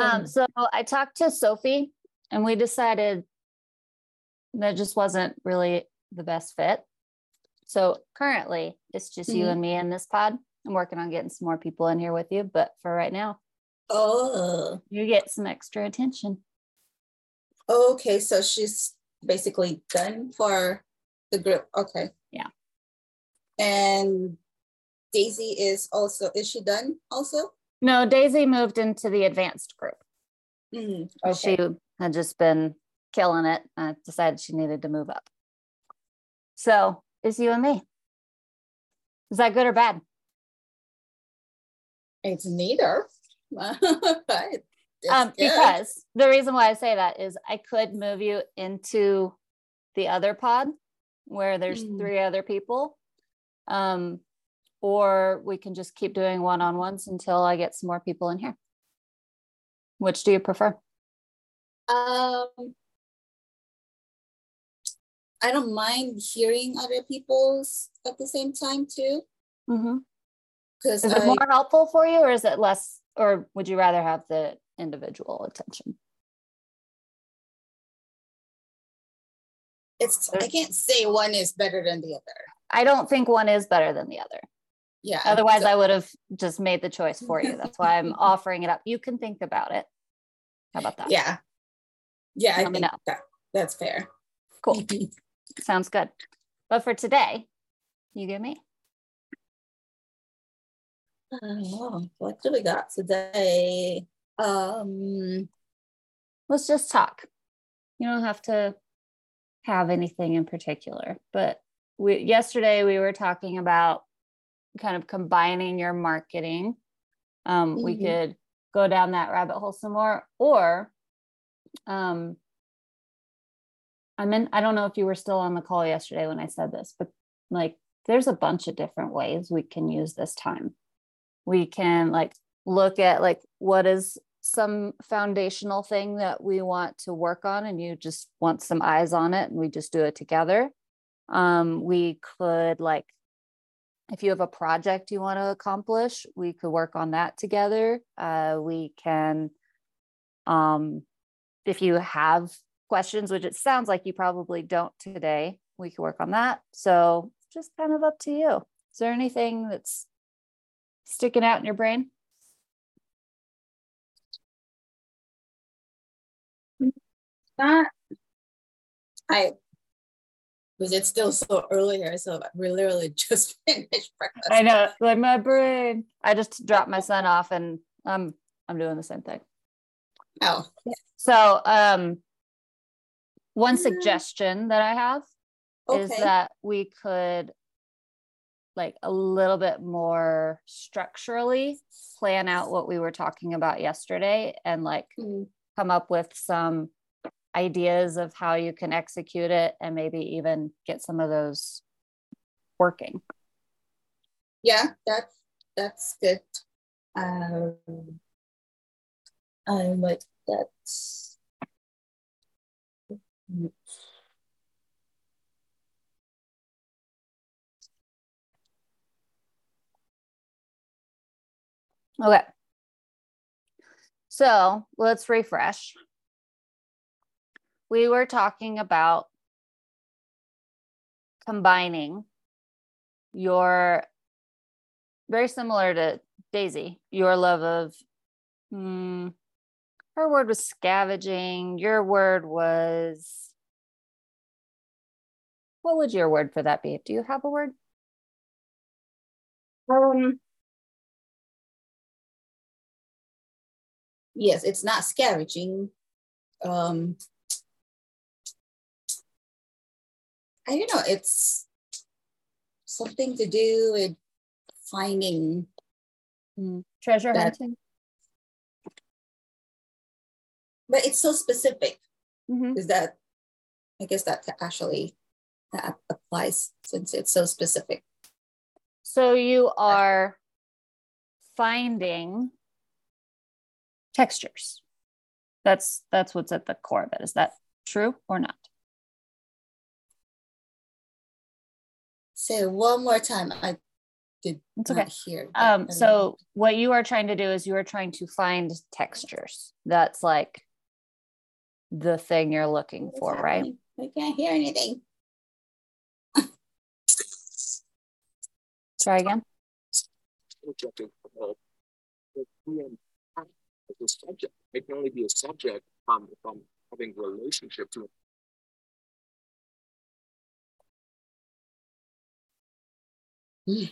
Um, so I talked to Sophie and we decided that just wasn't really the best fit. So currently it's just you Mhm. and me in this pod. I'm working on getting some more people in here with you, but for right now, Oh, you get some extra attention. okay. So she's basically done for the group. Okay. Yeah. And Daisy is also, is she done also? No, Daisy moved into the advanced group. Mhm, She had just been killing it. I decided she needed to move up. So it's you and me. Is that good or bad? It's neither. But it's um, because the reason why I say that is I could move you into the other pod where there's Mm. three other people. Um, or we can just keep doing one on ones until I get some more people in here. Which do you prefer? Um, I don't mind hearing other people's at the same time too, Mm-hmm. Is it more helpful for you or is it less, or would you rather have the individual attention? it's I can't say one is better than the other. I don't think one is better than the other. Yeah. Otherwise, so- I would have just made the choice for you. That's why I'm offering it up. You can think about it. How about that? yeah. Yeah, I Let me think know. that that's fair. Cool. Sounds good. But for today, you get me. Oh, what do we got today? Um, Let's just talk. You don't have to have anything in particular. But we yesterday we were talking about kind of combining your marketing. Um, we Mhm. could go down that rabbit hole some more, or um, I mean, I don't know if you were still on the call yesterday when I said this, but like there's a bunch of different ways we can use this time. We can like look at like what is some foundational thing that we want to work on and you just want some eyes on it and we just do it together. Um, we could like if you have a project you want to accomplish, we could work on that together. Uh, we can um if you have questions, which it sounds like you probably don't today, we could work on that. So just kind of up to you. Is there anything that's sticking out in your brain? not. I was it still so early here, so we literally just finished breakfast. I know, like my brain. I just dropped my son off and I'm I'm doing the same thing. Oh, So um one suggestion that I have is that we could like a little bit more structurally plan out what we were talking about yesterday and like Mm, come up with some ideas of how you can execute it and maybe even get some of those working. Yeah, that's that's good. Um, I like that. Okay. So let's refresh. We were talking about combining your very similar to Daisy, your love of hmm, her word was scavenging, your word was what would your word for that be? Do you have a word? Um, yes, it's not scavenging. Um, I don't know. It's something to do with finding. Treasure That- hunting. But it's so specific. Mhm. Is that? I guess that actually that applies since it's so specific. So you are finding textures. That's that's what's at the core of it. Is that true or not? Say one more time. I did It's not okay. hear. Um, don't so what you are trying to do is you are trying to find textures. That's like the thing you're looking what's for, right? I can't hear anything. Try again. the being as a subject. It can only be a subject um, if I'm having a relationship to Can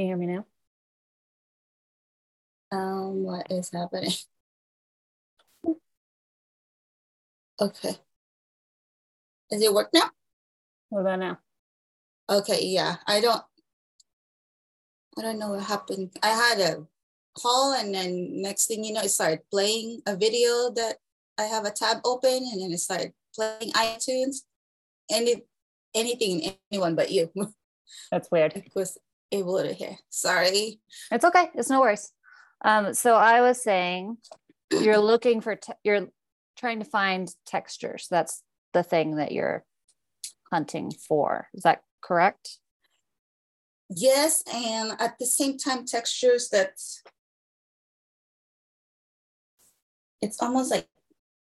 you hear me now? Um, what is happening? Okay. Does it work now? What about now? Okay, yeah. I don't I don't know what happened. I had a call and then next thing you know, it started playing a video that I have a tab open and then it started playing iTunes. Any anything anyone but you That's weird. I was able to hear. Sorry. It's okay. It's no worries. Um, so I was saying you're looking for, te- you're trying to find textures. That's the thing that you're hunting for. Is that correct? Yes, and at the same time, textures that it's almost like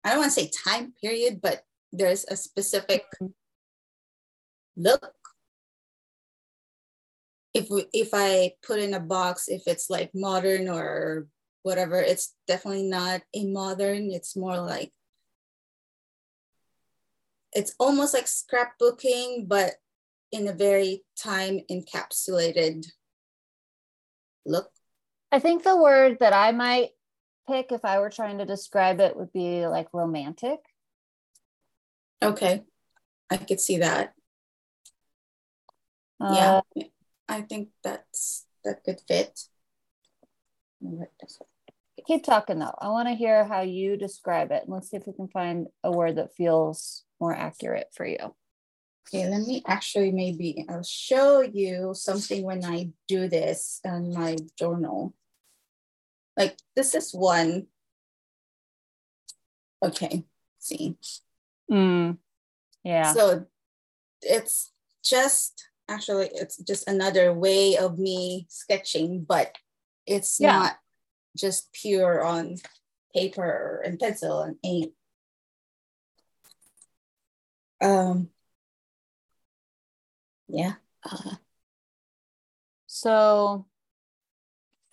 I don't want to say time period, but there's a specific mm-hmm. look. If we, if I put in a box, if it's like modern or whatever, it's definitely not a modern. It's more like it's almost like scrapbooking, but in a very time encapsulated look. I think the word that I might pick if I were trying to describe it would be like romantic. Okay, I could see that. Uh, yeah, I think that's that could fit. Right, that's what- keep talking though. I want to hear how you describe it. And let's see if we can find a word that feels more accurate for you. Okay, let me actually maybe I'll show you something when I do this on my journal. Like this is one. Okay, see. Mm, yeah. So it's just actually it's just another way of me sketching, but it's Yeah. not just pure on paper and pencil and ink. Um yeah. Uh, So,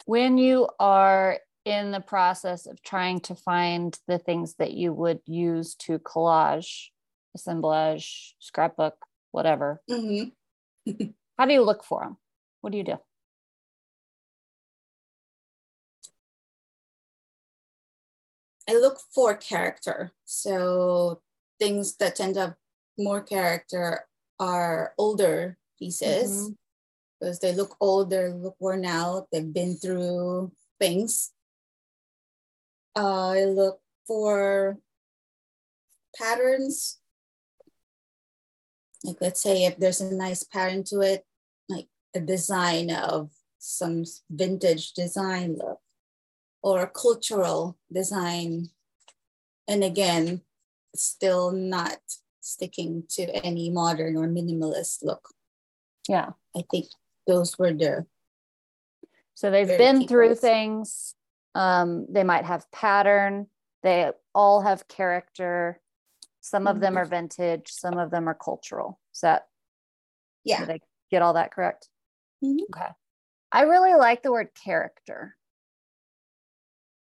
when you are in the process of trying to find the things that you would use to collage, assemblage, scrapbook, whatever, mhm. how do you look for them? What do you do? I look for character. So things that tend to have more character are older pieces Mhm. Because they look old, they look worn out, they've been through things. Uh, I look for patterns. Like let's say if there's a nice pattern to it, like a design of some vintage design look or a cultural design. And again, still not sticking to any modern or minimalist look. Yeah. I think those were the So they've been through points. things. Um, they might have pattern. They all have character. Some of them Mhm. are vintage. Some of them are cultural. Is that yeah. did I get all that correct? Mhm. Okay. I really like the word character.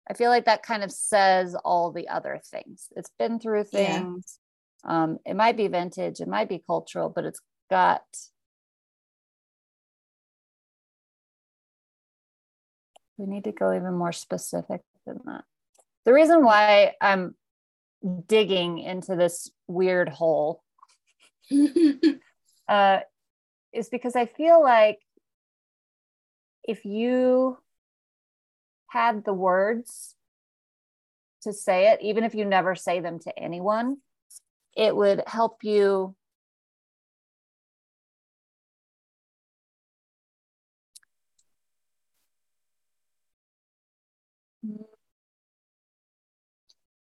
I feel like that kind of says all the other things. It's been through Yeah. things. Um, it might be vintage, it might be cultural, but it's got we need to go even more specific than that. The reason why I'm digging into this weird hole uh, is because I feel like if you had the words to say it, even if you never say them to anyone, it would help you.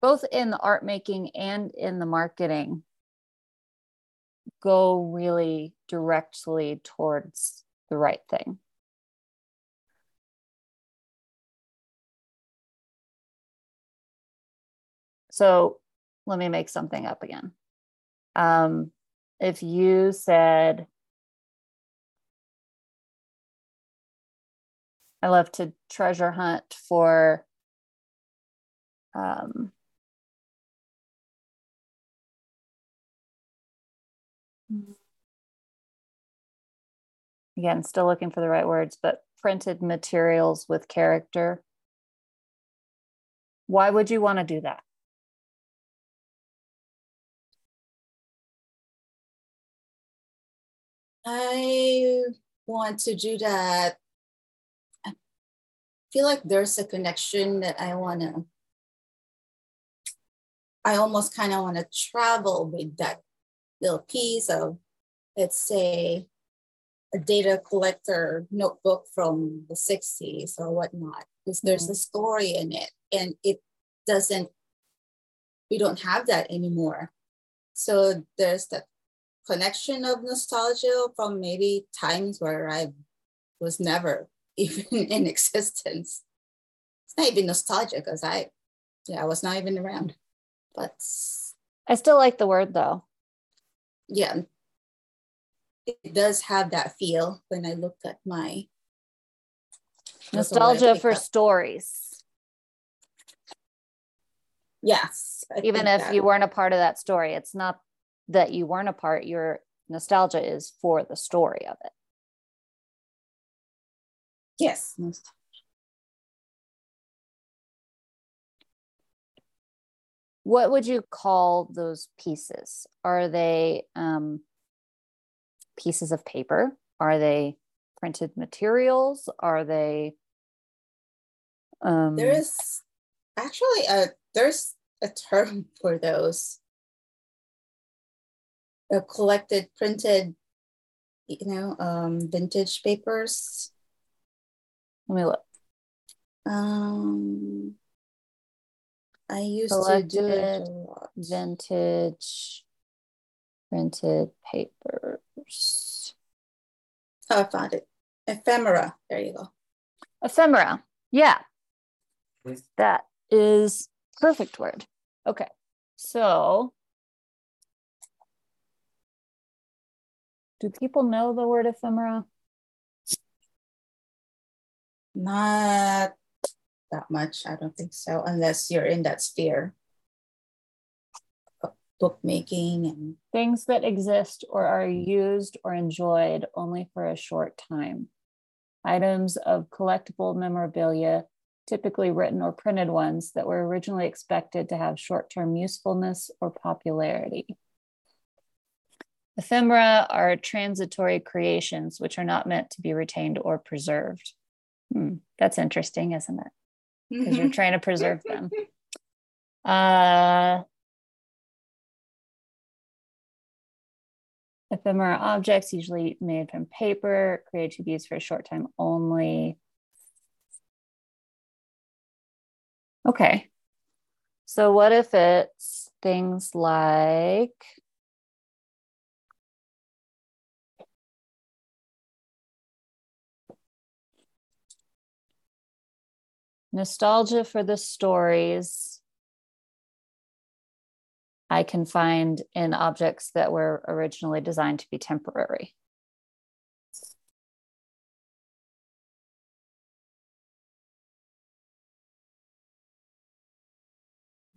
Both in the art making and in the marketing go really directly towards the right thing. So let me make something up again. Um, if you said, I love to treasure hunt for um, again, still looking for the right words, but printed materials with character. Why would you want to do that? I want to do that. I feel like there's a connection that I want to, I almost kind of want to travel with that little piece of, let's say, a data collector notebook from the 60s or whatnot, because there's mm-hmm. a story in it and it doesn't, we don't have that anymore. So there's that connection of nostalgia from maybe times where I was never even in existence. It's not even nostalgia because I, yeah, I was not even around. But I still like the word though. Yeah, it does have that feel when I look at my nostalgia for stories. Yes. I Even if that. you weren't a part of that story, it's not that you weren't a part, your nostalgia is for the story of it. Yes. What would you call those pieces? Are they um, pieces of paper? Are they printed materials? Are they? Um, there is actually a there's a term for those uh, collected printed, you know, um, vintage papers. Let me look. Um, I used collected to do it. Vintage printed papers. Oh, I found it. Ephemera. There you go. Ephemera. Yeah. That is perfect word. Okay. So do people know the word ephemera? Not that much. I don't think so, unless you're in that sphere bookmaking and things that exist or are used or enjoyed only for a short time. Items of collectible memorabilia, typically written or printed ones that were originally expected to have short term usefulness or popularity. Ephemera are transitory creations which are not meant to be retained or preserved. Hmm, that's interesting, isn't it? Because you're trying to preserve them. Uh, ephemera objects, usually made from paper, created to be used for a short time only. Okay. So, what if it's things like nostalgia for the stories I can find in objects that were originally designed to be temporary.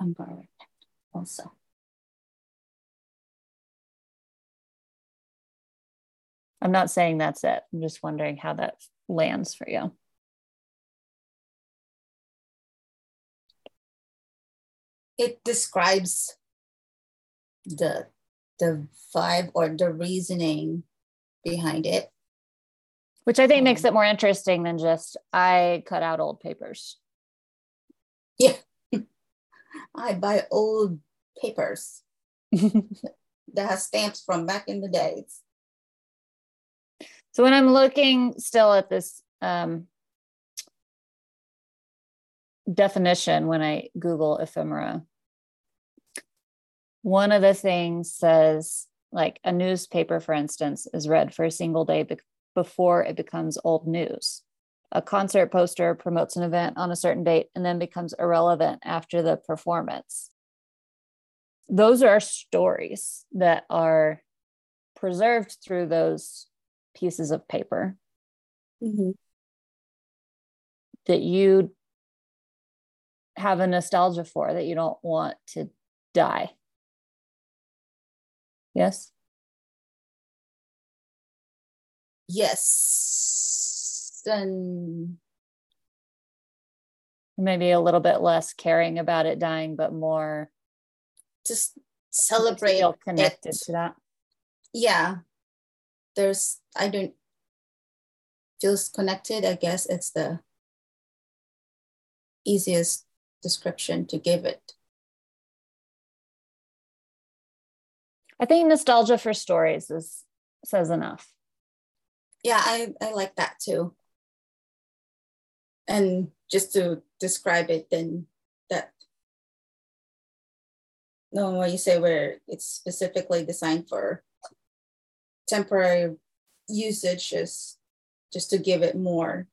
I'm borrowing also. I'm not saying that's it. I'm just wondering how that lands for you. It describes the the vibe or the reasoning behind it. Which i think um, makes it more interesting than just i cut out old papers. Yeah. I buy old papers. That has stamps from back in the days. So when i'm looking still at this um, definition when I Google ephemera. one of the things says like a newspaper for instance is read for a single day be- before it becomes old news a concert poster promotes an event on a certain date and then becomes irrelevant after the performance those are stories that are preserved through those pieces of paper Mm-hmm. that you have a nostalgia for that you don't want to die. Yes. Yes. And Maybe a little bit less caring about it dying, but more just celebrate feel connected it. to that. yeah there's i don't feels connected i guess it's the easiest description to give it. I think nostalgia for stories is says enough. yeah i i like that too. And just to describe it then that no what you say where it's specifically designed for temporary usage is just to give it more.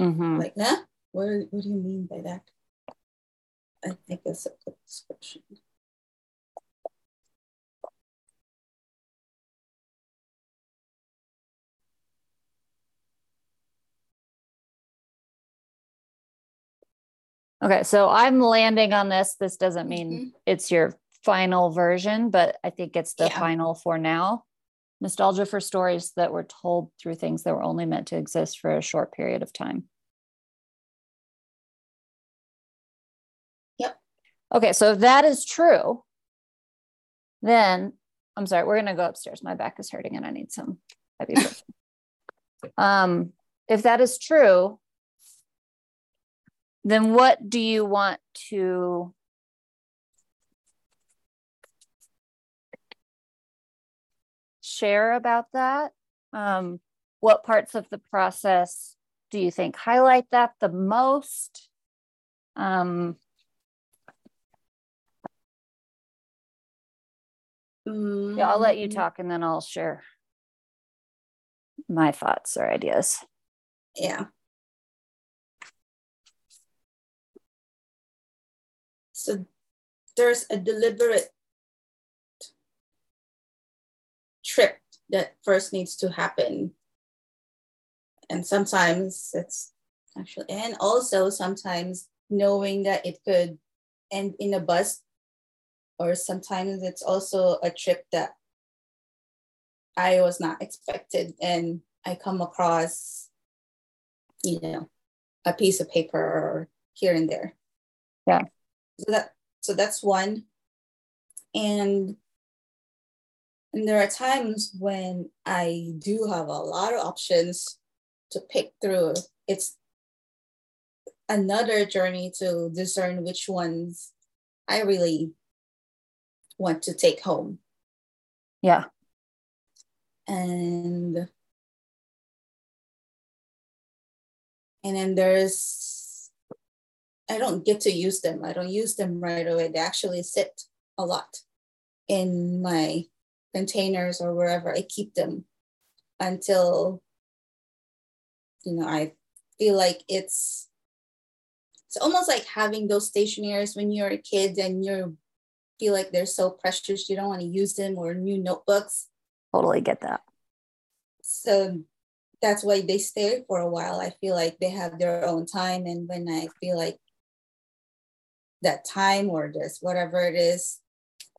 Mhm. like huh? What, what do you mean by that i think that's a good description Okay, so I'm landing on this. This doesn't mean Mhm. it's your final version, but I think it's the Yeah. final for now. Nostalgia for stories that were told through things that were only meant to exist for a short period of time. Okay, so if that is true, then I'm sorry, we're gonna go upstairs. My back is hurting and I need some ibuprofen. um, if that is true, then what do you want to share about that? Um, what parts of the process do you think highlight that the most? Um, yeah, I'll let you Mm, talk and then I'll share my thoughts or ideas. yeah. So there's a deliberate trip that first needs to happen. And sometimes it's actually and also sometimes knowing that it could end in a bus or sometimes it's also a trip that i was not expected and i come across you know a piece of paper or here and there. Yeah. so that so that's one. And and there are times when i do have a lot of options to pick through. It's another journey to discern which ones i really want to take home. Yeah. and and then there's i don't get to use them. I don't use them right away. They actually sit a lot in my containers or wherever i keep them until you know i feel like it's it's almost like having those stationaries when you're a kid and you feel like they're so precious you don't want to use them or new notebooks. Totally get that. so that's why they stay for a while. I feel like they have their own time and when i feel like that time or there's whatever it is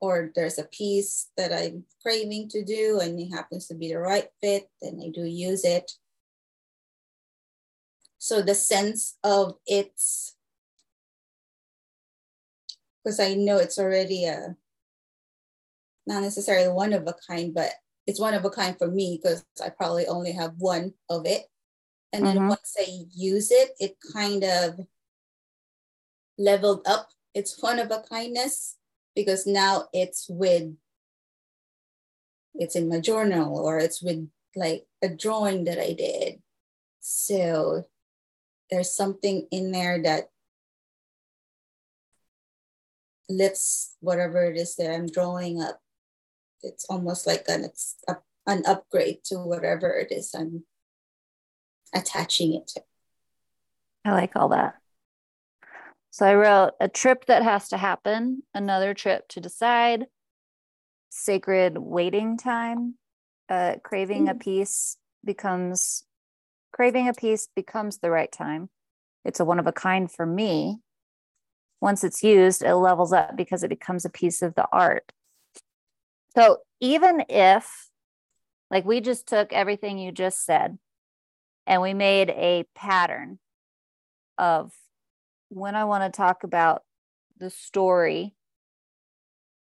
or there's a piece that i'm craving to do and it happens to be the right fit then i do use it. So the sense of it's because i know it's already a not necessarily one of a kind but it's one of a kind for me because I probably only have one of it. And then Mhm. once I use it, it kind of leveled up its one of a kindness because now it's with it's in my journal or it's with like a drawing that I did. So there's something in there that lifts whatever it is that I'm drawing up. It's almost like an, an upgrade to whatever it is I'm attaching it to. I like all that. So I wrote a trip that has to happen, another trip to decide, sacred waiting time, uh, craving mm. a piece becomes craving a piece becomes the right time. It's a one of a kind for me. Once it's used, it levels up because it becomes a piece of the art. So even if, like, we just took everything you just said and we made a pattern of when I want to talk about the story,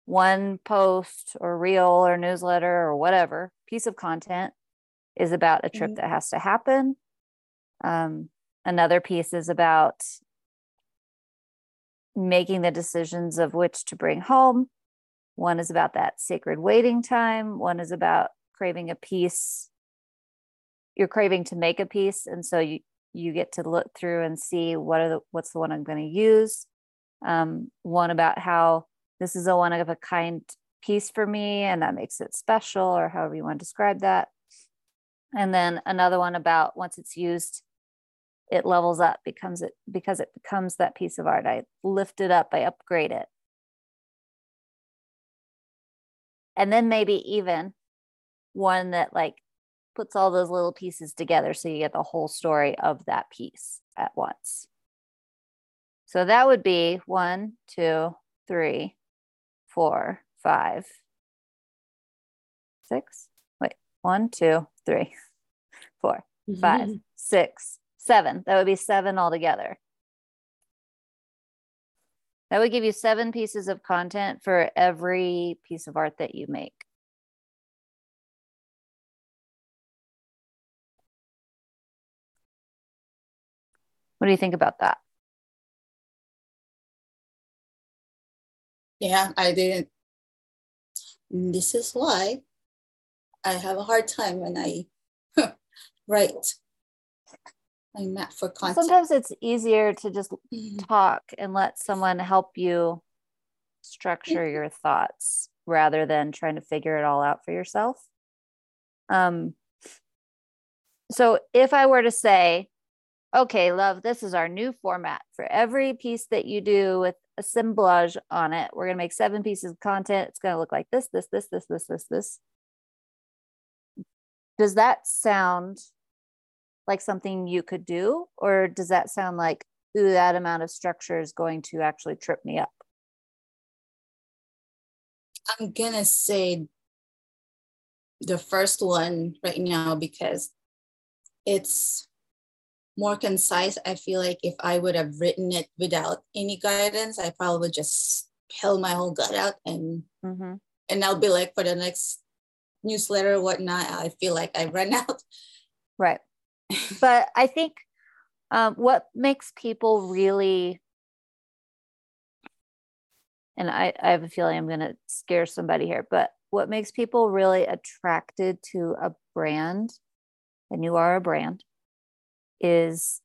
one post or reel or newsletter or whatever piece of content is about a trip mm-hmm. that has to happen. Um, another piece is about making the decisions of which to bring home. One is about that sacred waiting time. One is about craving a piece. You're craving to make a piece, and so you you get to look through and see what are the what's the one I'm going to use. Um, one about how this is a one of a kind piece for me, and that makes it special, or however you want to describe that. And then another one about once it's used, it levels up, becomes it because it becomes that piece of art. I lift it up, I upgrade it. And then maybe even one that like puts all those little pieces together so you get the whole story of that piece at once. So that would be one, two, three, four, five, six. Wait, one, two, three, four, five, mm-hmm. six, seven. That would be seven altogether. That would give you seven pieces of content for every piece of art that you make. What do you think about that? Yeah, I didn't. This is why I have a hard time when I write. Not for content. Sometimes it's easier to just mm-hmm. talk and let someone help you structure mm-hmm. your thoughts rather than trying to figure it all out for yourself. Um, so if I were to say, okay, love, this is our new format for every piece that you do with assemblage on it. We're going to make seven pieces of content. It's going to look like this, this, this, this, this, this, this. Does that sound like something you could do? Or does that sound like, ooh, that amount of structure is going to actually trip me up? I'm going to say the first one right now because it's more concise. I feel like if I would have written it without any guidance, I probably would just spill my whole gut out and mm-hmm. and I'll be like for the next newsletter whatnot. I feel like I run out. Right. But I think um, what makes people really and I, I have a feeling I'm going to scare somebody here, but what makes people really attracted to a brand, and you are a brand, is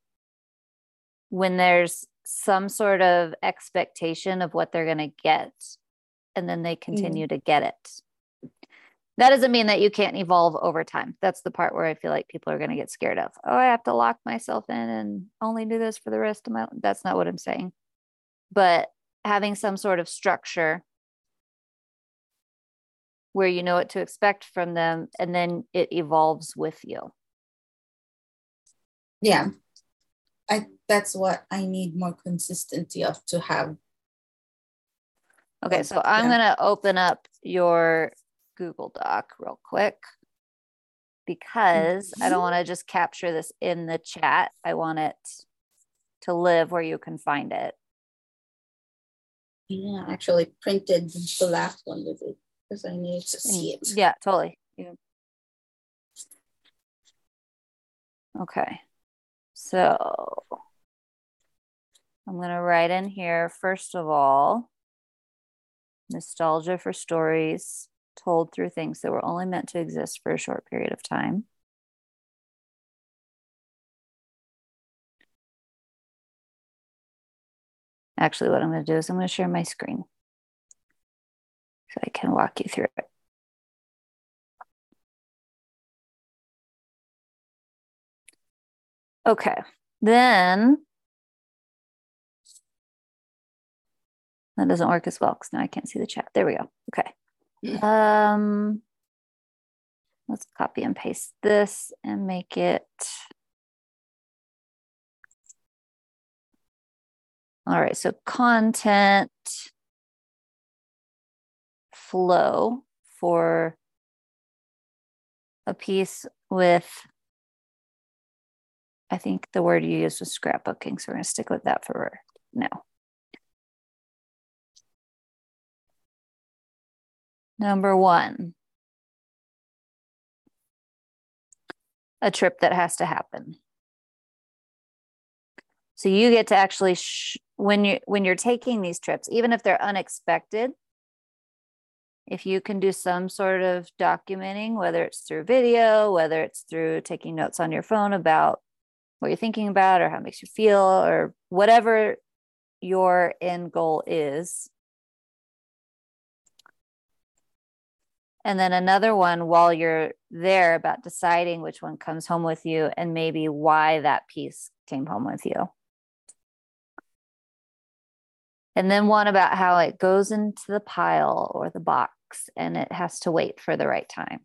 when there's some sort of expectation of what they're going to get and then they continue mm. to get it that doesn't mean that you can't evolve over time. That's the part where i feel like people are going to get scared of oh i have to lock myself in and only do this for the rest of my that's not what i'm saying. But having some sort of structure where you know what to expect from them and then it evolves with you. Yeah. I that's what i need more consistency of to have. Okay so i'm yeah. going to open up your google doc real quick because i don't mm-hmm. want to just capture this in the chat. I want it to live where you can find it. Yeah I actually printed the last one with it because i need to see it. yeah totally. Yeah. okay. So I'm going to write in here, first of all, nostalgia for stories told through things that were only meant to exist for a short period of time. Actually, what I'm going to do is I'm going to share my screen. So I can walk you through it. Okay, then that doesn't work as well because now I can't see the chat. There we go. Okay. Um, let's copy and paste this and make it. All right, so content flow for a piece with I think the word you used was scrapbooking. So we're going to stick with that for now. Number one, a trip that has to happen. So you get to actually when you when you're taking these trips, even if they're unexpected, if you can do some sort of documenting, whether it's through video, whether it's through taking notes on your phone about what you're thinking about or how it makes you feel or whatever your end goal is. And then another one while you're there about deciding which one comes home with you and maybe why that piece came home with you. And then one about how it goes into the pile or the box and it has to wait for the right time.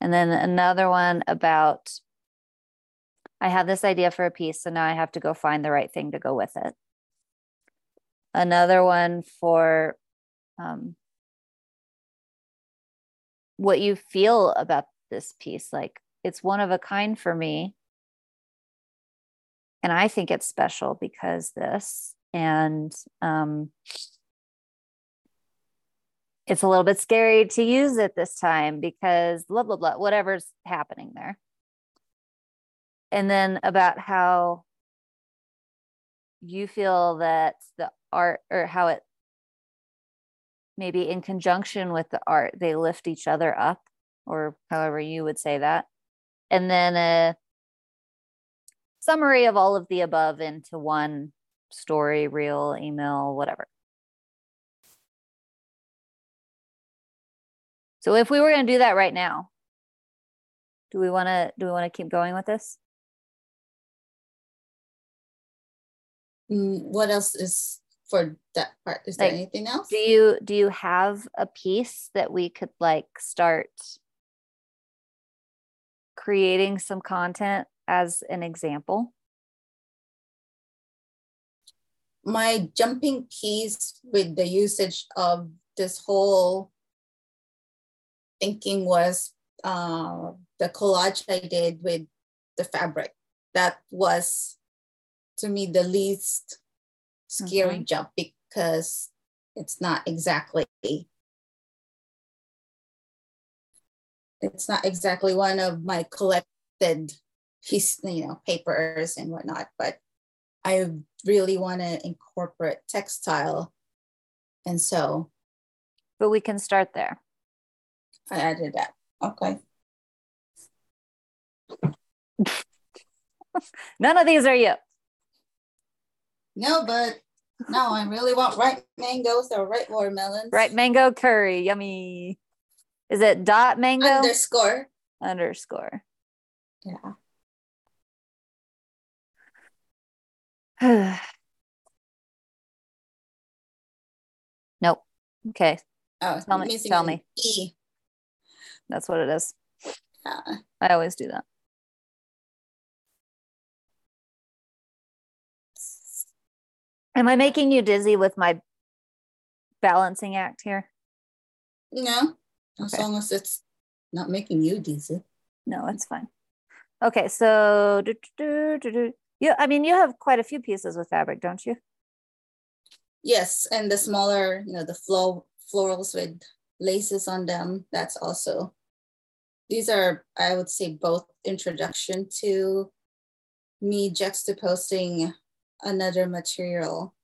And then another one about I have this idea for a piece, so now I have to go find the right thing to go with it. Another one for um, what you feel about this piece. Like it's one of a kind for me. And I think it's special because this, and um, it's a little bit scary to use it this time because blah, blah, blah, whatever's happening there and then about how you feel that the art or how it maybe in conjunction with the art they lift each other up or however you would say that. And then a summary of all of the above into one story reel email whatever. So if we were going to do that right now do we want to do we want to keep going with this? Mm, what else is for that part? Is like, there anything else? Do you do you have a piece that we could like start creating some content as an example? My jumping piece with the usage of this whole thinking was uh, the collage I did with the fabric. That was to me the least scary mm-hmm. jump because it's not exactly it's not exactly one of my collected piece you know papers and whatnot but i really want to incorporate textile. And so but we can start there. I added that. Okay. None of these are you no, but no, I really want ripe mangoes or ripe watermelons. Ripe mango curry, yummy. Is it dot mango? Underscore. Underscore. Yeah. nope. Okay. Oh, tell me. Tell me. E. That's what it is. Yeah. I always do that. Am I making you dizzy with my balancing act here? No, as okay. long as it's not making you dizzy. No, it's fine. Okay, so do, do, do, you, I mean, you have quite a few pieces with fabric, don't you? Yes, and the smaller, you know, the flow florals with laces on them. That's also. These are, I would say, both introduction to me juxtaposing another material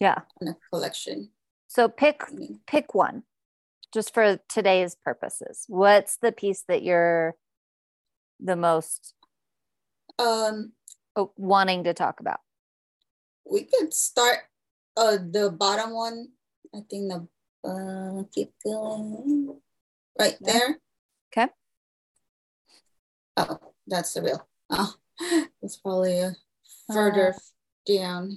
yeah in a collection so pick pick one just for today's purposes what's the piece that you're the most um wanting to talk about we could start uh the bottom one i think the Uh, keep going. Right there. Okay. Oh, that's the real. Oh, it's probably a further uh, down.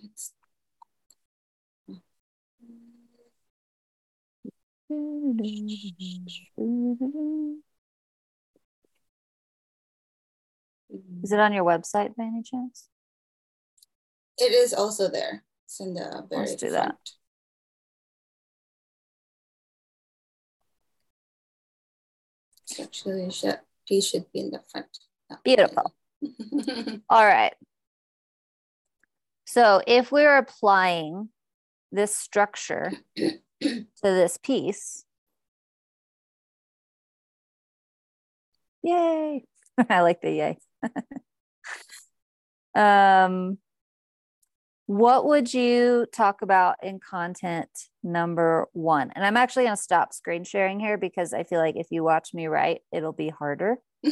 Is it on your website by any chance? It is also there. It's in the very Let's do front. that. Actually, should, should be in the front. Beautiful. All right. So if we're applying this structure to this piece, yay. I like the yay. um, what would you talk about in content number one? And I'm actually going to stop screen sharing here because I feel like if you watch me write, it'll be harder.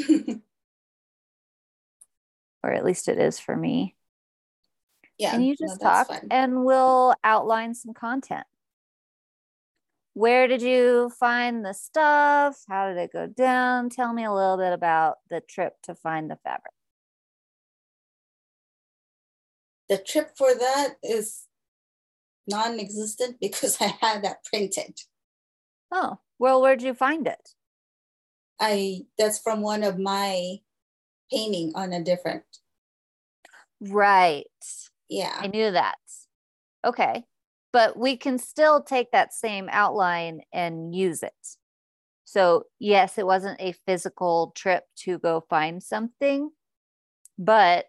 or at least it is for me. Yeah. And you just no, talk fine. and we'll outline some content. Where did you find the stuff? How did it go down? Tell me a little bit about the trip to find the fabric. The trip for that is non-existent because I had that printed. Oh, well, where'd you find it? I that's from one of my painting on a different. Right. Yeah. I knew that. Okay. But we can still take that same outline and use it. So, yes, it wasn't a physical trip to go find something, but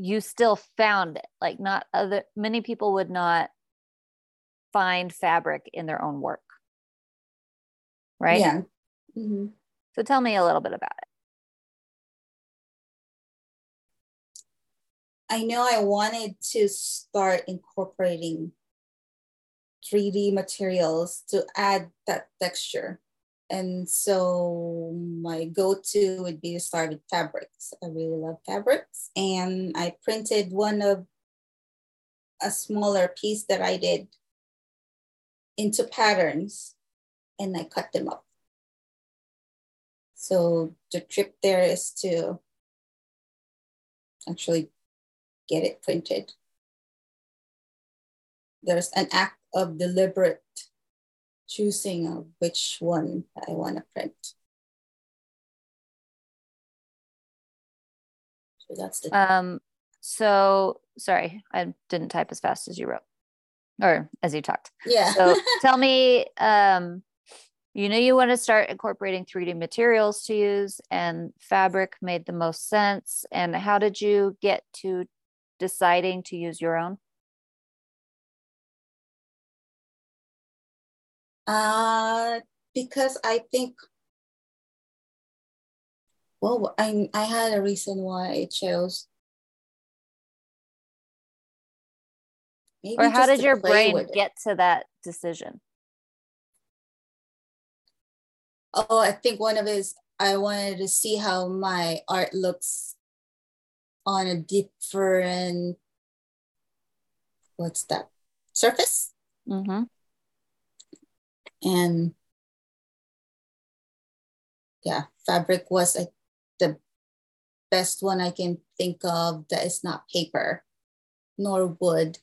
you still found it like not other many people would not find fabric in their own work right yeah mm-hmm. so tell me a little bit about it i know i wanted to start incorporating 3d materials to add that texture and so my go-to would be to start with fabrics. I really love fabrics. And I printed one of a smaller piece that I did into patterns and I cut them up. So the trip there is to actually get it printed. There's an act of deliberate choosing of which one I want to print. So that's the. Um, so sorry, I didn't type as fast as you wrote or as you talked. Yeah. So tell me, um, you know, you want to start incorporating 3D materials to use, and fabric made the most sense. And how did you get to deciding to use your own? Uh, because I think, well, I, I had a reason why I chose. Maybe or how did your brain get to that decision? Oh, I think one of it is I wanted to see how my art looks on a different, what's that, surface? Mm-hmm. And yeah fabric was like the best one i can think of that is not paper nor wood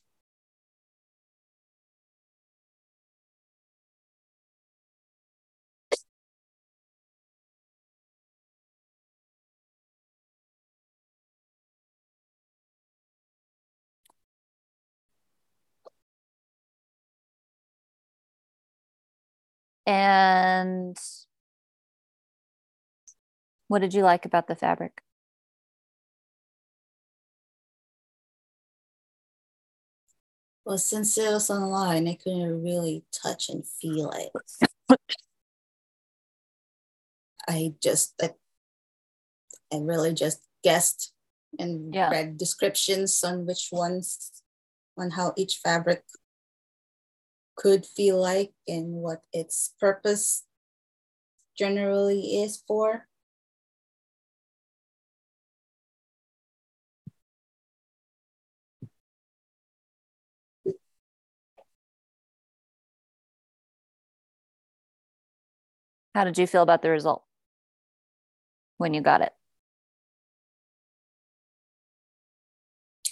And what did you like about the fabric? Well, since it was online, I couldn't really touch and feel it. I just, I, I really just guessed and yeah. read descriptions on which ones, on how each fabric could feel like and what its purpose generally is for? How did you feel about the result when you got it?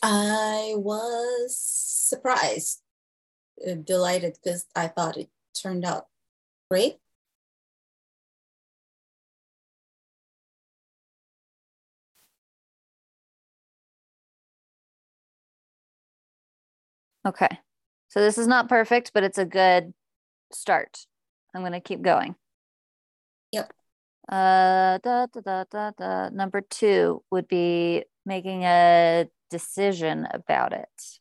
I was surprised delighted because I thought it turned out great. Okay. So this is not perfect, but it's a good start. I'm going to keep going. Yep. Uh, da, da, da, da, da. Number two would be making a decision about it.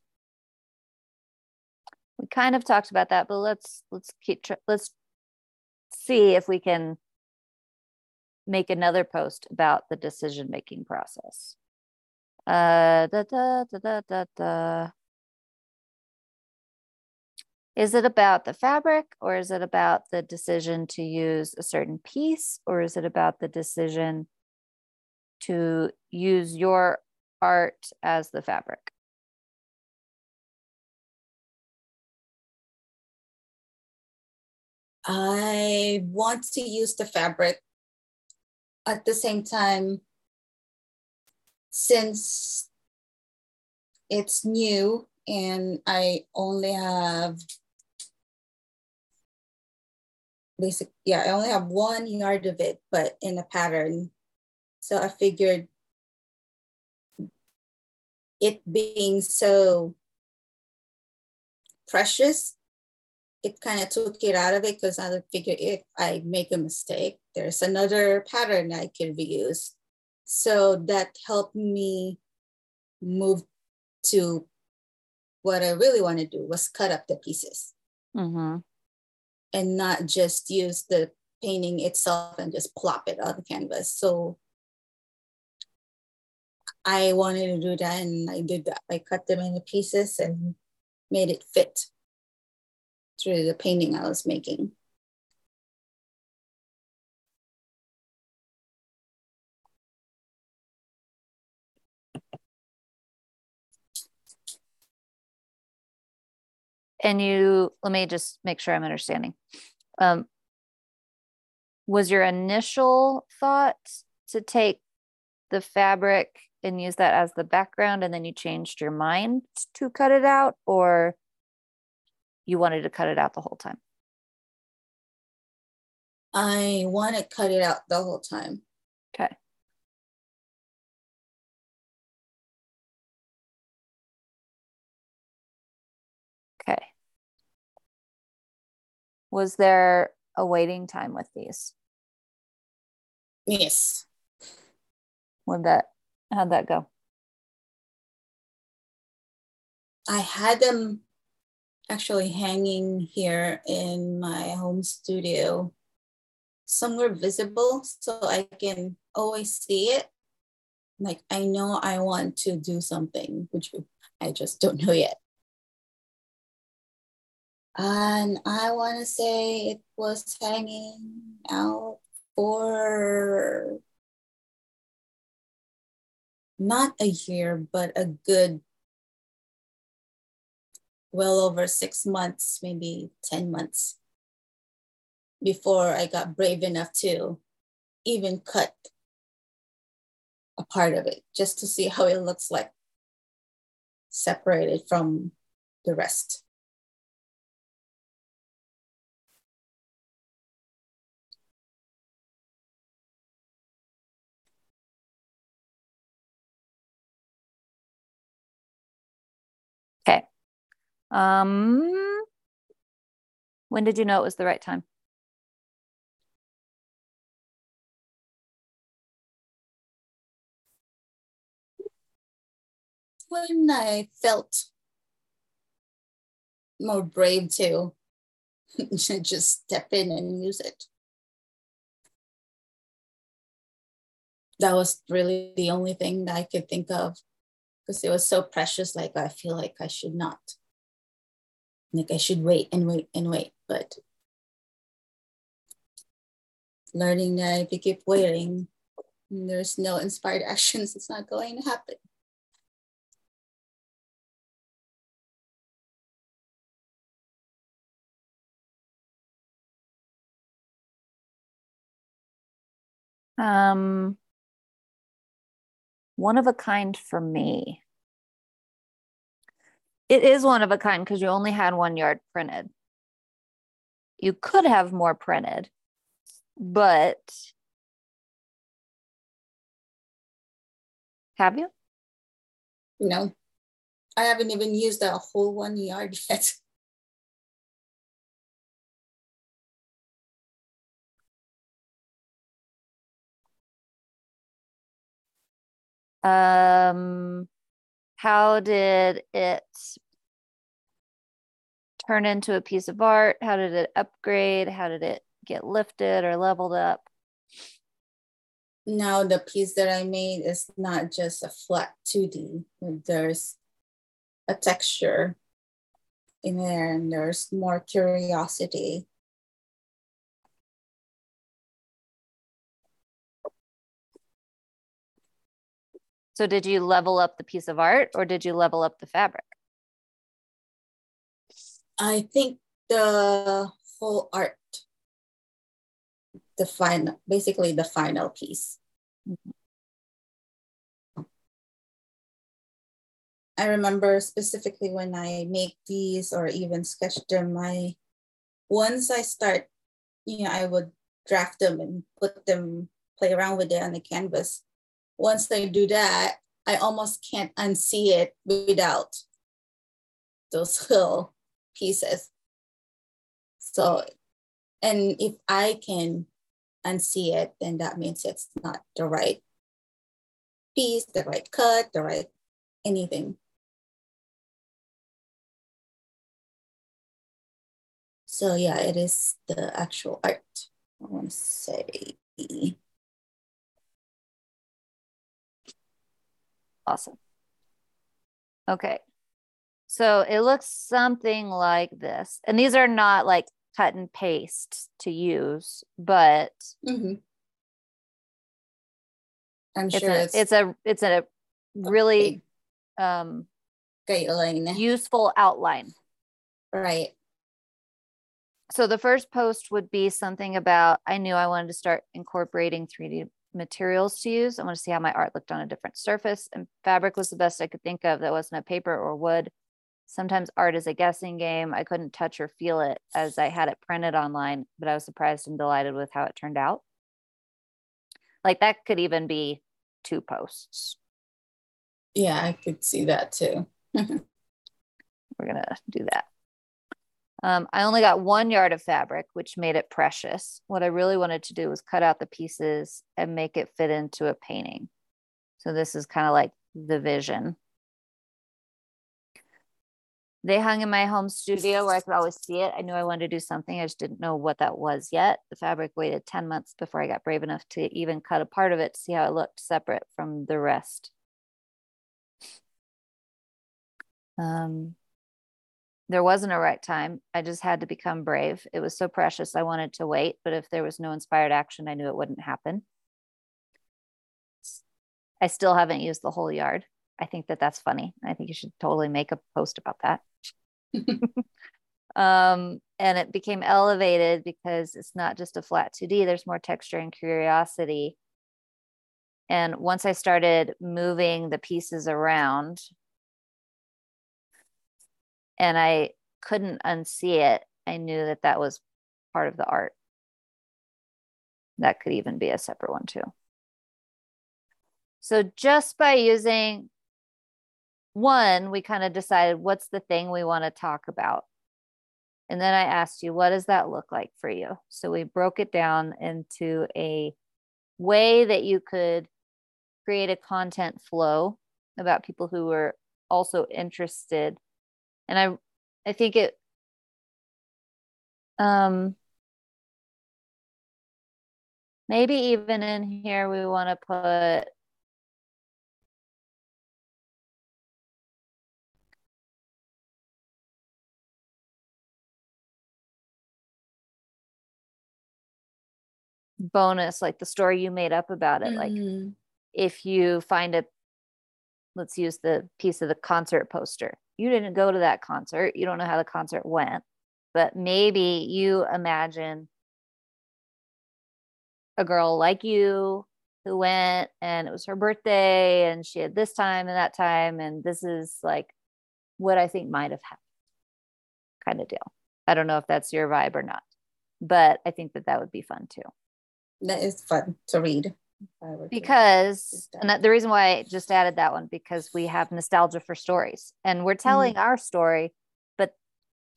We kind of talked about that, but let's let's keep tr- let's see if we can make another post about the decision making process. Uh, da, da, da, da, da, da. Is it about the fabric or is it about the decision to use a certain piece or is it about the decision to use your art as the fabric? I want to use the fabric at the same time since it's new and I only have basic yeah i only have one yard of it but in a pattern. So i figured it being so precious it kind of took it out of it because i figured if i make a mistake there's another pattern i could reuse so that helped me move to what i really want to do was cut up the pieces Mm-hmm. and not just use the painting itself and just plop it on the canvas. So I wanted to do that and I did that. I cut them into pieces and made it fit through the painting I was making. And you, let me just make sure I'm understanding. Um, was your initial thought to take the fabric and use that as the background and then you changed your mind to cut it out or you wanted to cut it out the whole time? I want to cut it out the whole time. Okay. Okay. Was there a waiting time with these? Yes. Would that how'd that go? I had them actually hanging here in my home studio, somewhere visible so I can always see it. Like I know I want to do something, which I just don't know yet. And I want to say it was hanging out for not a year, but a good, well over six months, maybe 10 months before I got brave enough to even cut a part of it just to see how it looks like separated from the rest. Um when did you know it was the right time? When I felt more brave to just step in and use it. That was really the only thing that I could think of because it was so precious. Like, I feel like I should not. Like, I should wait and wait and wait. But learning that if you keep waiting, there's no inspired actions, it's not going to happen. Um, one of a kind for me. It is one of a kind because you only had one yard printed. You could have more printed, but have you? No, I haven't even used the whole one yard yet. Um, how did it turn into a piece of art? How did it upgrade? How did it get lifted or leveled up? Now the piece that I made is not just a flat 2D. There's a texture in there and there's more curiosity. So did you level up the piece of art or did you level up the fabric? I think the whole art, the final, basically the final piece. I remember specifically when I make these or even sketch them, I once I start, you know, I would draft them and put them, play around with it on the canvas once they do that, I almost can't unsee it without those little pieces. So, and if I can unsee it, then that means it's not the right piece, the right cut, the right anything. So yeah, it is the actual art. I want to say Awesome. Okay. So it looks something like this. And these are not like cut and paste to use, but mm-hmm. I'm it's sure a, it's, it's a it's a really um guideline useful outline. Right. So the first post would be something about I knew I wanted to start incorporating 3D materials to use. I want to see how my art looked on a different surface. And fabric was the best I could think of that wasn't a paper or wood. Sometimes art is a guessing game. I couldn't touch or feel it as I had it printed online, but I was surprised and delighted with how it turned out. Like that could even be two posts. Yeah, I could see that too. We're going to do that. Um, I only got one yard of fabric, which made it precious. What I really wanted to do was cut out the pieces and make it fit into a painting. So this is kind of like the vision. They hung in my home studio where I could always see it. I knew I wanted to do something. I just didn't know what that was yet. The fabric waited 10 months before I got brave enough to even cut a part of it to see how it looked separate from the rest. Um, there wasn't a right time. I just had to become brave. It was so precious. I wanted to wait, but if there was no inspired action, I knew it wouldn't happen. I still haven't used the whole yard. I think that that's funny. I think you should totally make a post about that. um, and it became elevated because it's not just a flat 2D, there's more texture and curiosity. And once I started moving the pieces around, and I couldn't unsee it, I knew that that was part of the art. That could even be a separate one too. So just by using one, we kind of decided what's the thing we want to talk about. And then I asked you, what does that look like for you? So we broke it down into a way that you could create a content flow about people who were also interested and i i think it um maybe even in here we want to put bonus like the story you made up about it mm-hmm. like if you find a let's use the piece of the concert poster you didn't go to that concert you don't know how the concert went but maybe you imagine a girl like you who went and it was her birthday and she had this time and that time and this is like what I think might have happened kind of deal. I don't know if that's your vibe or not, but I think that that would be fun too. That is fun to read. Because, and the reason why I just added that one, because we have nostalgia for stories and we're telling mm-hmm. our story, but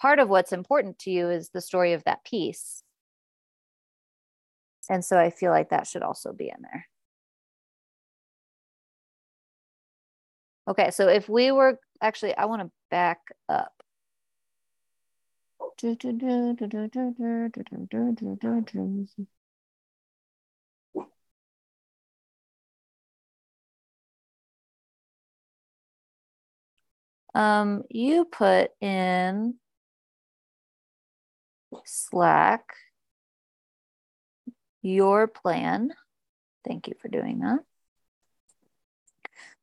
part of what's important to you is the story of that piece. And so I feel like that should also be in there. Okay, so if we were actually, I want to back up. Um, you put in Slack your plan. Thank you for doing that.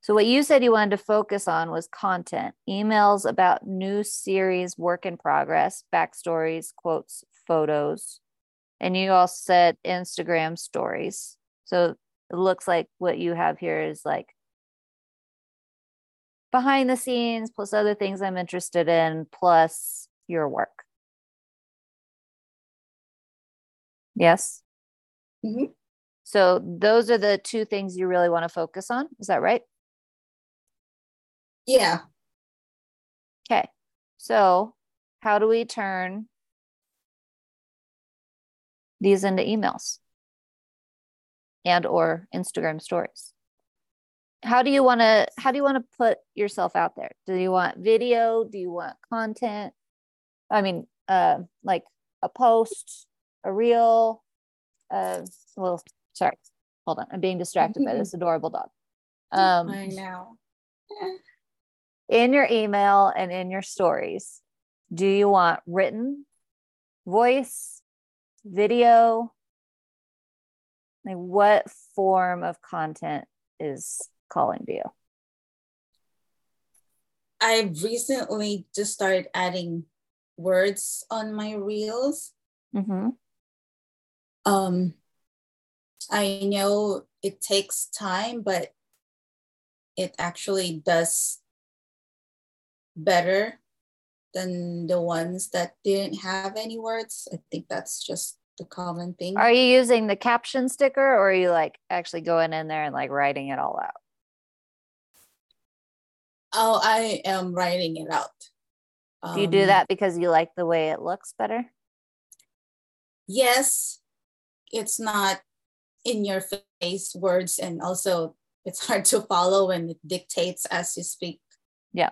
So, what you said you wanted to focus on was content, emails about new series, work in progress, backstories, quotes, photos. And you also said Instagram stories. So, it looks like what you have here is like behind the scenes, plus other things I'm interested in, plus your work. Yes. Mm-hmm. So, those are the two things you really want to focus on. Is that right? Yeah. Okay. So, how do we turn these into emails and or Instagram stories? How do you want to how do you want to put yourself out there? Do you want video? Do you want content? I mean, uh like a post, a reel, uh well, sorry. Hold on. I'm being distracted by this adorable dog. Um I know in your email and in your stories, do you want written, voice, video? Like what form of content is calling to you? I recently just started adding words on my reels. Mm-hmm. Um, I know it takes time, but it actually does better than the ones that didn't have any words. I think that's just the common thing. Are you using the caption sticker or are you like actually going in there and like writing it all out? Oh, I am writing it out. Do you do um, that because you like the way it looks better? Yes. It's not in your face words and also it's hard to follow when it dictates as you speak. Yeah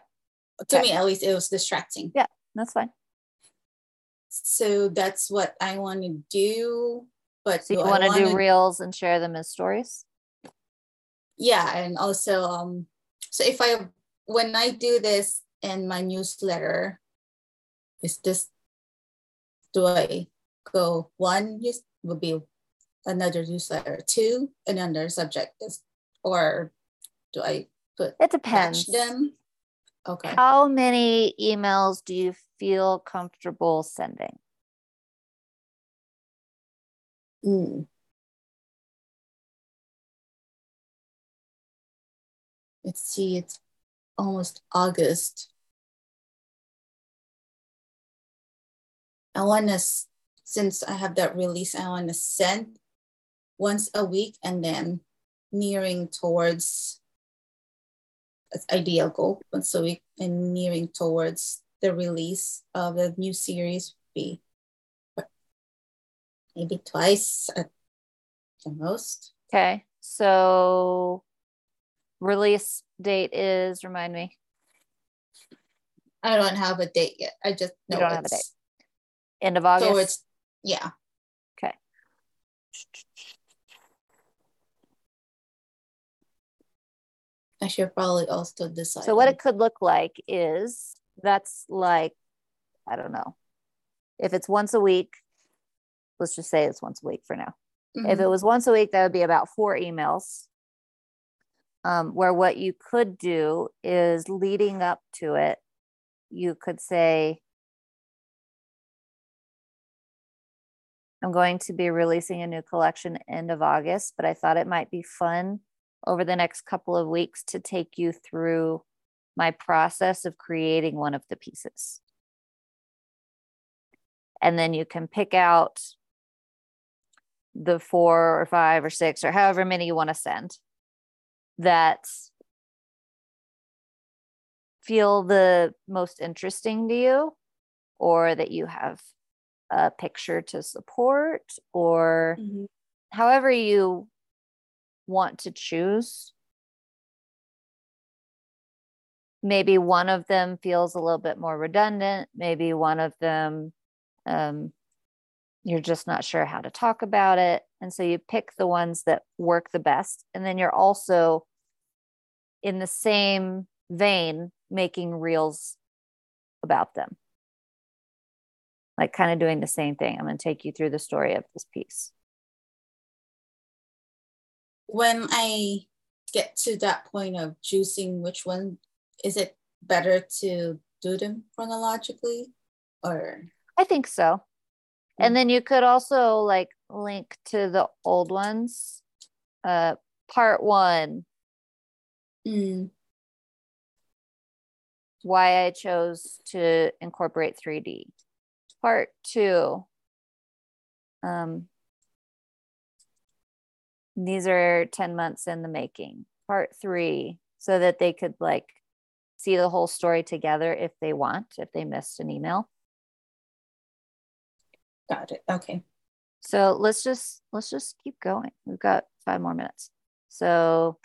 to okay. me at least it was distracting yeah that's fine so that's what i want to do but so you want to do reels and share them as stories yeah and also um so if i when i do this in my newsletter is this do i go one use will be another newsletter two another subject is or do i put it depends them Okay. How many emails do you feel comfortable sending? Mm. Let's see, it's almost August. I want to, since I have that release, I want to send once a week and then nearing towards ideal goal once a week and nearing towards the release of the new series be maybe twice at the most. Okay. So release date is remind me. I don't have a date yet. I just know you don't have a date. End of August. So it's yeah. Okay. I should probably also decide. So what it could look like is that's like, I don't know. If it's once a week, let's just say it's once a week for now. Mm-hmm. If it was once a week, that would be about four emails. Um, where what you could do is leading up to it, you could say, I'm going to be releasing a new collection end of August, but I thought it might be fun over the next couple of weeks to take you through my process of creating one of the pieces. And then you can pick out the four or five or six or however many you want to send that feel the most interesting to you or that you have a picture to support or mm-hmm. however you want to choose. Maybe one of them feels a little bit more redundant. Maybe one of them um, you're just not sure how to talk about it. And so you pick the ones that work the best. And then you're also in the same vein making reels about them. Like kind of doing the same thing. I'm going to take you through the story of this piece. When i get to that point of choosing which one is it better to do them chronologically or? I think so. And then you could also like link to the old ones. Uh part one mm. why i chose to incorporate 3d part two um these are 10 months in the making part three so that they could like see the whole story together if they want if they missed an email Got it. Okay. So let's just let's just keep going. We've got five more minutes. So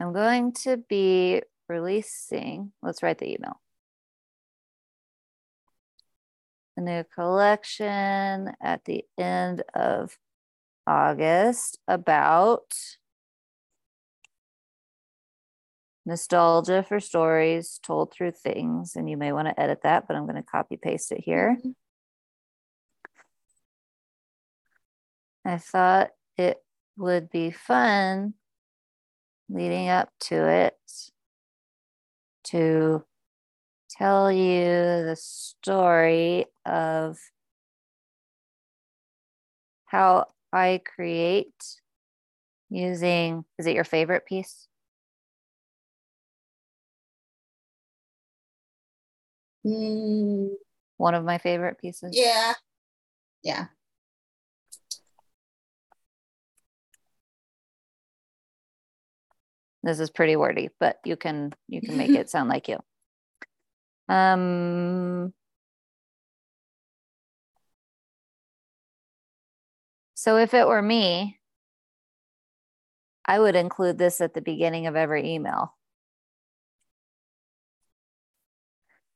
I'm going to be releasing, let's write the email. A new collection at the end of August about nostalgia for stories told through things and you may want to edit that but i'm going to copy paste it here mm-hmm. i thought it would be fun leading up to it to tell you the story of how i create using is it your favorite piece Mm. One of my favorite pieces. Yeah. Yeah. This is pretty wordy, but you can you can make it sound like you. Um So if it were me, I would include this at the beginning of every email.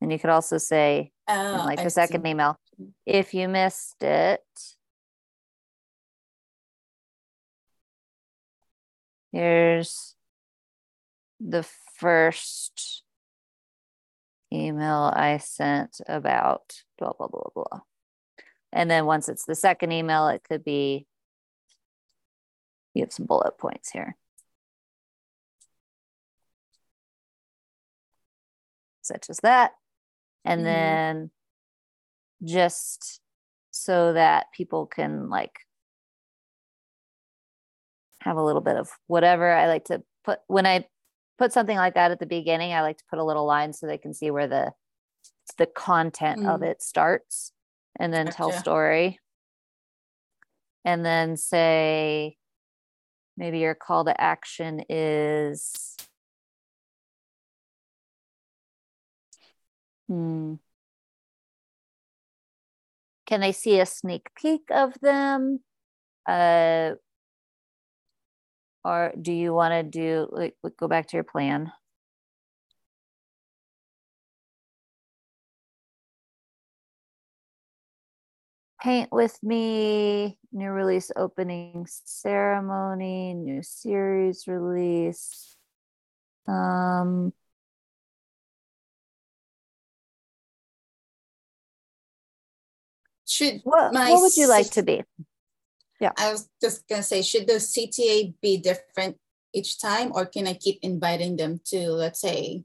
And you could also say, oh, like the second email, if you missed it, here's the first email I sent about blah, blah, blah, blah. And then once it's the second email, it could be, you have some bullet points here. Such as that and mm-hmm. then just so that people can like have a little bit of whatever I like to put when I put something like that at the beginning, I like to put a little line so they can see where the the content mm. of it starts and then gotcha. tell story. And then say maybe your call to action is Hmm. Can they see a sneak peek of them? Uh, or do you want to do like go back to your plan? Paint with me, new release opening ceremony, new series release. Um, should what, what would you like to be? Yeah. I was just gonna say, should the CTA be different each time, or can I keep inviting them to, let's say,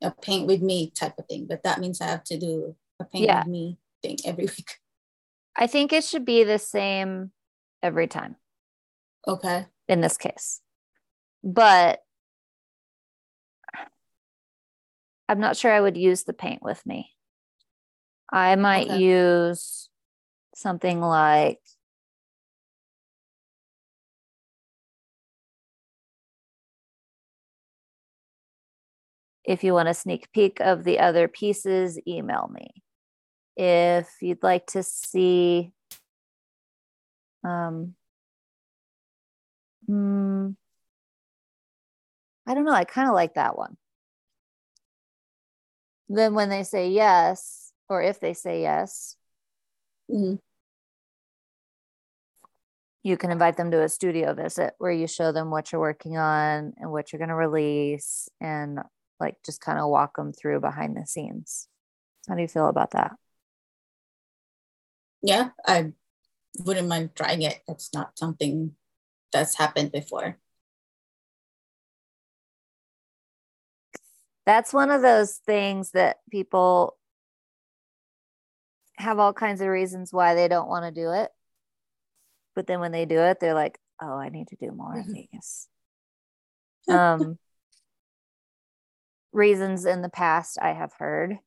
a paint with me type of thing? But that means I have to do a paint Yeah. with me thing every week. I think it should be the same every time Okay. in this case. But I'm not sure I would use the paint with me. I might Okay. use something like if you want a sneak peek of the other pieces, email me. If you'd like to see um hmm, I don't know, I kind of like that one. Then when they say yes, or if they say yes, Mhm. you can invite them to a studio visit where you show them what you're working on and what you're going to release and like just kind of walk them through behind the scenes. How do you feel about that? Yeah, I wouldn't mind trying it. That's not something that's happened before. That's one of those things that people have all kinds of reasons why they don't want to do it. But then when they do it, they're like, oh, I need to do more of Mhm. these. Um, reasons in the past I have heard.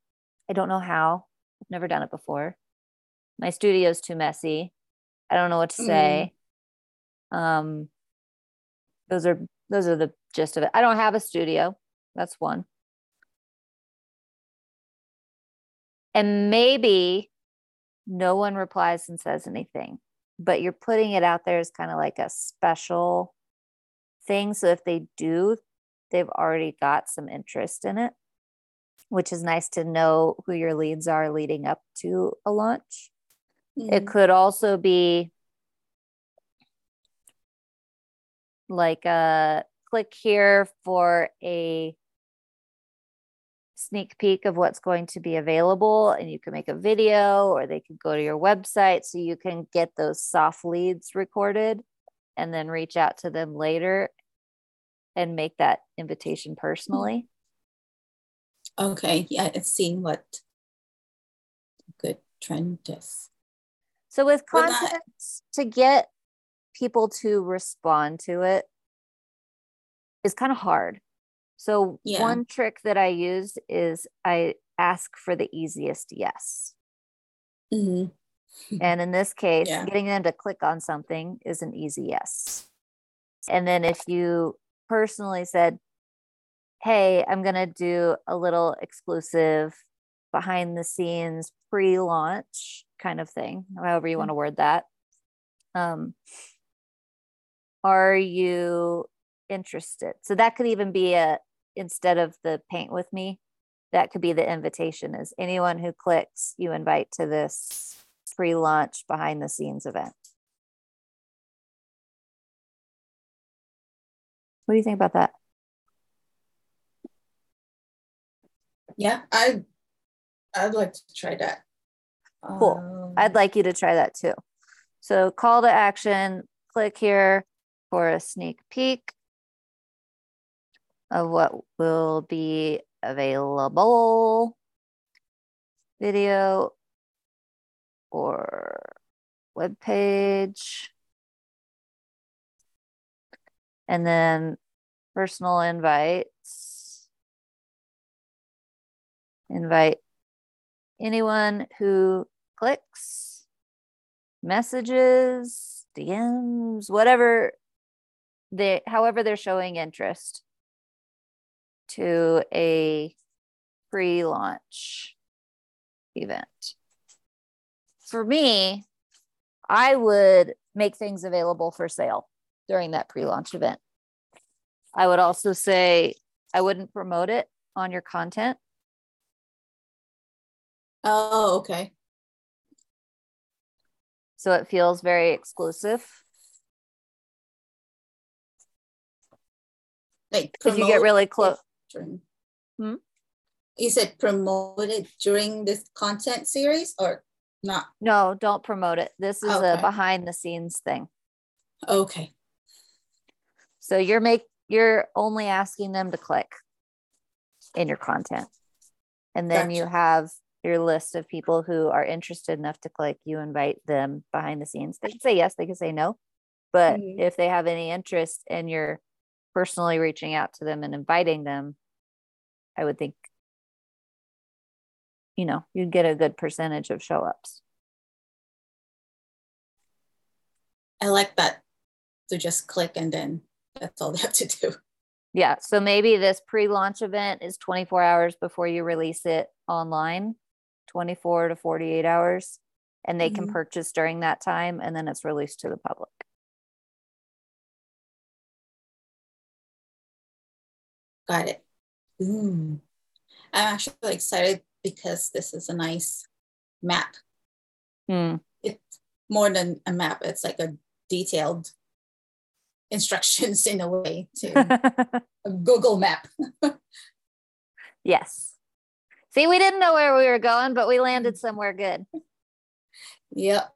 I don't know how. I've never done it before. My studio's too messy. I don't know what to say. Um, those are those are the gist of it. I don't have a studio. That's one. And maybe no one replies and says anything, but you're putting it out there as kind of like a special thing. So if they do, they've already got some interest in it, which is nice to know who your leads are leading up to a launch. It Mhm. could also be like a click here for a sneak peek of what's going to be available and you can make a video or they could go to your website so you can get those soft leads recorded and then reach out to them later and make that invitation personally. Okay. Yeah, it's seeing what good trend is. So with Well, that- content to get people to respond to it is kind of hard. So Yeah. one trick that I use is I ask for the easiest yes. Mhm. And in this case, Yeah. getting them to click on something is an easy yes. And then if you personally said, Hey, I'm going to do a little exclusive behind the scenes pre launch kind of thing, however you want to word that. Um, are you interested? So that could even be a, instead of the paint with me, that could be the invitation is anyone who clicks, you invite to this pre-launch behind the scenes event. What do you think about that? Yeah, I I'd like to try that. Cool. Um, I'd like you to try that too. So call to action, click here for a sneak peek of what will be available video or web page. And then personal invites. Invite anyone who clicks, messages, DMs, whatever they however they're showing interest to a pre-launch event. For me, I would make things available for sale during that pre-launch event. I would also say I wouldn't promote it on your content. Oh, okay. So it feels very exclusive. Like If you get really close, Hmm? You said promoted during this content series or not? no, don't promote it. This is a behind the scenes thing. Okay. So you're make you're only asking them to click in your content. And then you have your list of people who are interested enough to click, you invite them behind the scenes. They can say yes, they can say no. But Mhm. if they have any interest and you're personally reaching out to them and inviting them, I would think, you know, you'd get a good percentage of show ups. I like that to just click and then that's all they have to do. Yeah. So maybe this pre launch event is 24 hours before you release it online, 24 to 48 hours, and they can Mhm. purchase during that time and then it's released to the public. Got it. Mm. I'm actually excited because this is a nice map. Hmm. It's more than a map, it's like a detailed instructions in a way to a Google map. yes. See, we didn't know where we were going, but we landed mm. somewhere good. Yep.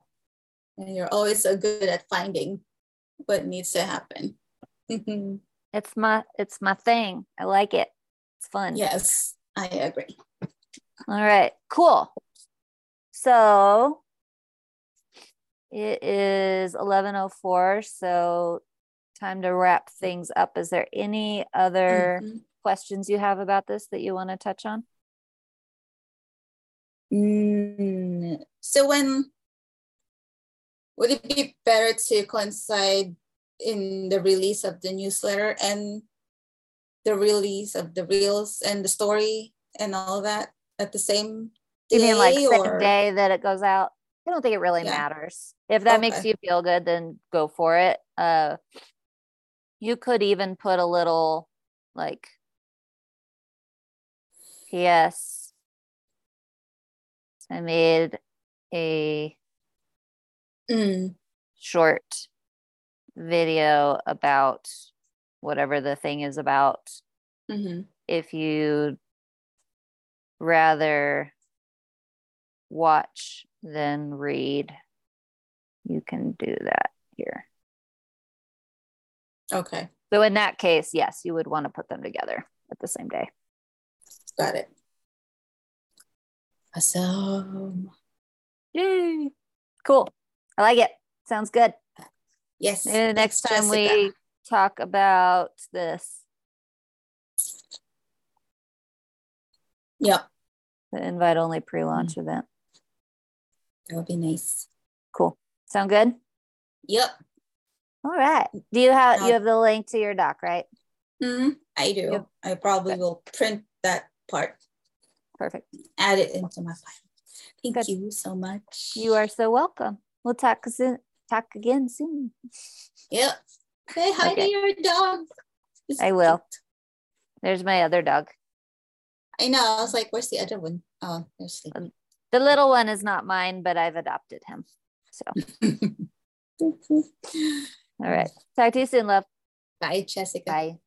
And you're always so good at finding what needs to happen. It's my it's my thing. I like it. It's fun. yes, I agree. All right, cool. So it is 11:04, so time to wrap things up. Is there any other Mhm. questions you have about this that you want to touch on? Mm, so when would it be better to coincide in the release of the newsletter and the release of the reels and the story and all that at the same You mean like day, same day that it goes out? I don't think it really Yeah. matters. If that makes you feel good, then go for it. Uh you could even put a little like yes I made a Mm, short video about whatever the thing is about. mhm. If you rather watch than read, you can do that here. Okay, So in that case, yes, you would want to put them together at the same day. got it. Awesome. Yay. Cool. I like it. Sounds good. Yes. The next time Jessica. we talk about this, Yep, the invite only pre-launch mm. event. that would be nice. Cool. Sound good? Yep. All right. Do you have Now- you have the link to your doc, right? Mm, I do. Yep. I probably Good. will print that part, Perfect. add it into my file. Thank Good. you so much. You are so welcome. We'll talk soon. Talk again soon. Yep. Say hi Okay. to your dog. He's I will. cute. There's my other dog. I know. I was like, where's the other one? Oh, there's sleeping. The little one is not mine, but I've adopted him. So, all right. Talk to you soon, love. Bye, Jessica. Bye.